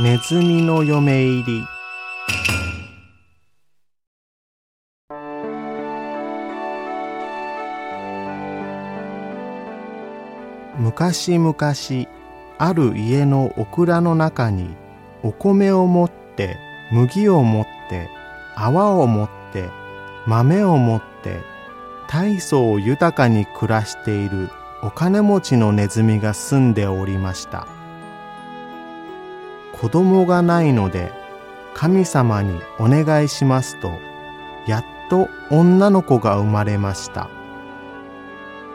ネズミの嫁入り。昔々ある家のオクラの中にお米を持って麦を持って泡を持って豆を持って大層豊かに暮らしているお金持ちのネズミが住んでおりました。子供がないので神様にお願いしますとやっと女の子が生まれました。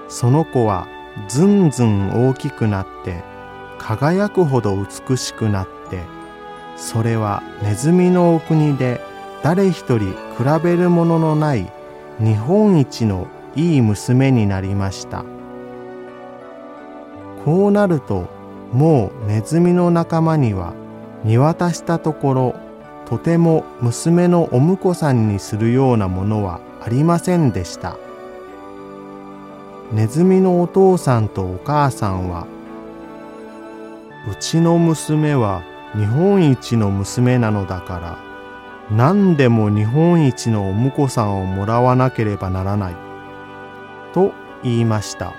その子はずんずん大きくなって輝くほど美しくなってそれはネズミのお国で誰一人比べるもののない日本一のいい娘になりました。こうなるともうネズミの仲間には見渡したところとても娘のお婿さんにするようなものはありませんでした。ネズミのお父さんとお母さんはうちの娘は日本一の娘なのだから何でも日本一のお婿さんをもらわなければならないと言いました。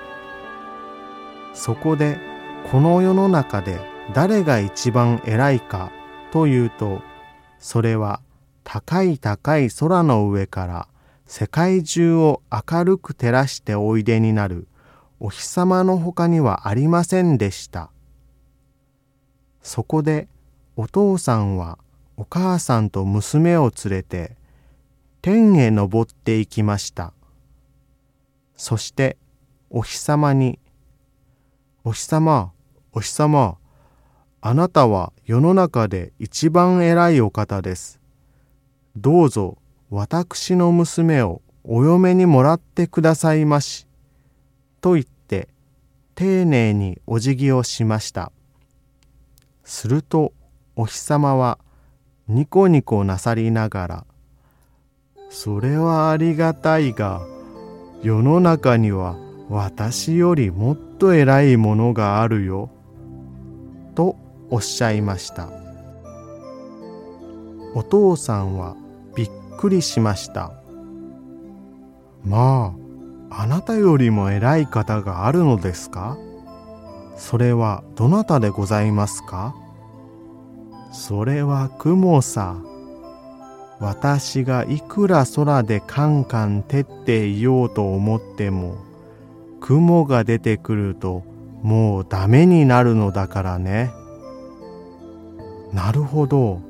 そこでこの世の中で誰が一番偉いかというとそれは高い高い空の上から世界中を明るく照らしておいでになるお日様のほかにはありませんでした。そこでお父さんはお母さんと娘を連れて天へ登っていきました。そしてお日様に「お日様お日様あなたは世の中で一番偉いお方です。どうぞ私の娘をお嫁にもらってくださいまし。と言って丁寧にお辞儀をしました。するとお日様はニコニコなさりながら「それはありがたいが世の中には私よりもっと偉いものがあるよ」とおっしゃいました。お父さんはびっくりしました。まああなたよりも偉い方があるのですか？それはどなたでございますか？それは雲さ。私がいくら空でカンカン照っていようと思っても、雲が出てくるともうダメになるのだからね。なるほど。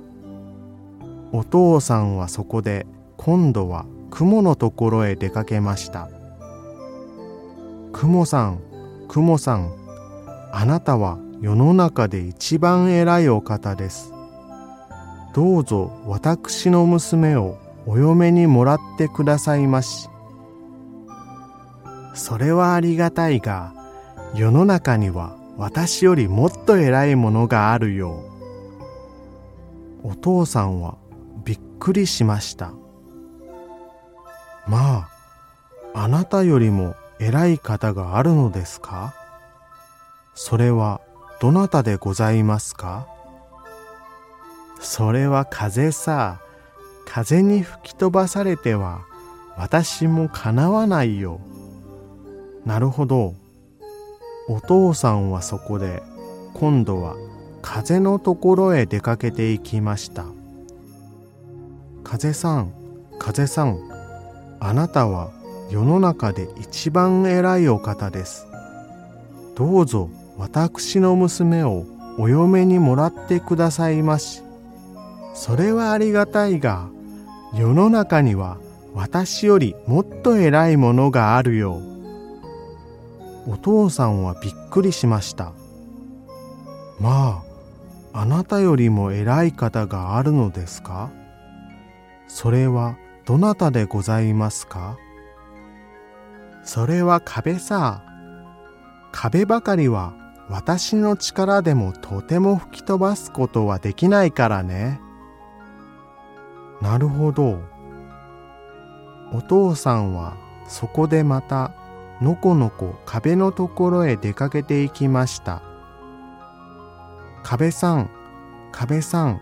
お父さんはそこで今度は雲のところへ出かけました。雲さん、雲さん、あなたは世の中で一番偉いお方です。どうぞ私の娘をお嫁にもらってくださいまし。それはありがたいが、世の中には私よりもっと偉いものがあるよう。お父さんはびっくりしました。まあ、あなたよりも偉い方があるのですか？それはどなたでございますか？それは風さ。風に吹き飛ばされては私もかなわないよ。なるほど。お父さんはそこで今度は風のところへ出かけていきました。風さん、風さん、あなたは世の中で一番偉いお方です。どうぞ私の娘をお嫁にもらってくださいまし。それはありがたいが、世の中には私よりもっと偉いものがあるよう。お父さんはびっくりしました。まあ、あなたよりも偉い方があるのですか？それはどなたでございますか？それは壁さ。壁ばかりは私の力でもとても吹き飛ばすことはできないからね。なるほど。お父さんはそこでまたのこのこ壁のところへ出かけていきました。壁さん壁さん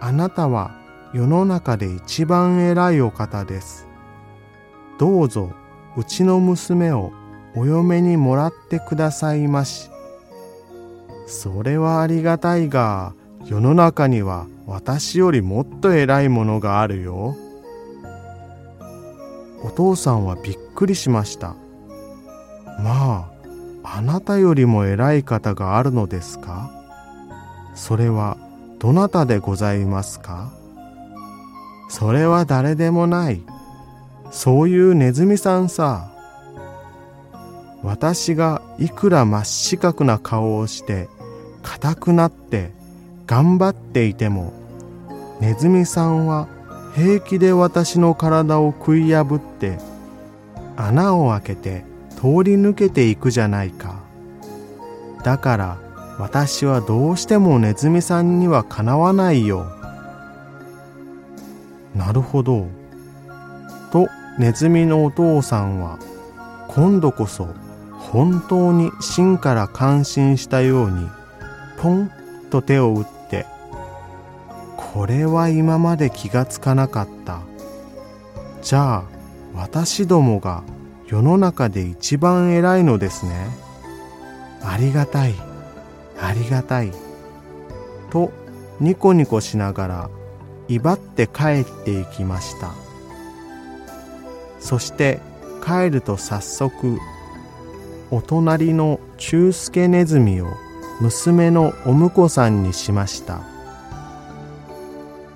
あなたは世の中で一番偉いお方です。どうぞうちの娘をお嫁にもらってくださいまし。それはありがたいが世の中には私よりもっと偉いものがあるよ。お父さんはびっくりしました。まああなたよりも偉い方があるのですか？それはどなたでございますか？それは誰でもない。そういうネズミさんさ。私がいくら真っ四角な顔をして硬くなって頑張っていてもネズミさんは平気で私の体を食い破って穴を開けて通り抜けていくじゃないか。だから私はどうしてもネズミさんにはかなわないよ。なるほど。とネズミのお父さんは今度こそ本当に芯から感心したようにポンと手を打ってこれは今まで気がつかなかった。じゃあ私どもが世の中で一番偉いのですね。ありがたい。ありがたい。とニコニコしながら威張って帰っていきました。そして帰ると早速お隣の中助ネズミを娘のお婿さんにしました。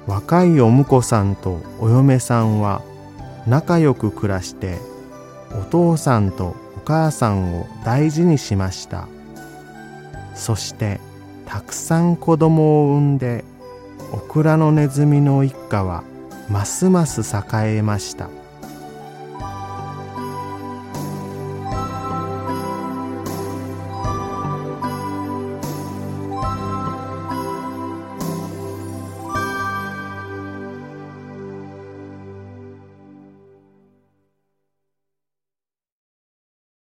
若いお婿さんとお嫁さんは仲良く暮らしてお父さんとお母さんを大事にしました。そしてたくさん子供を産んでオクラのネズミの一家はますます栄えました。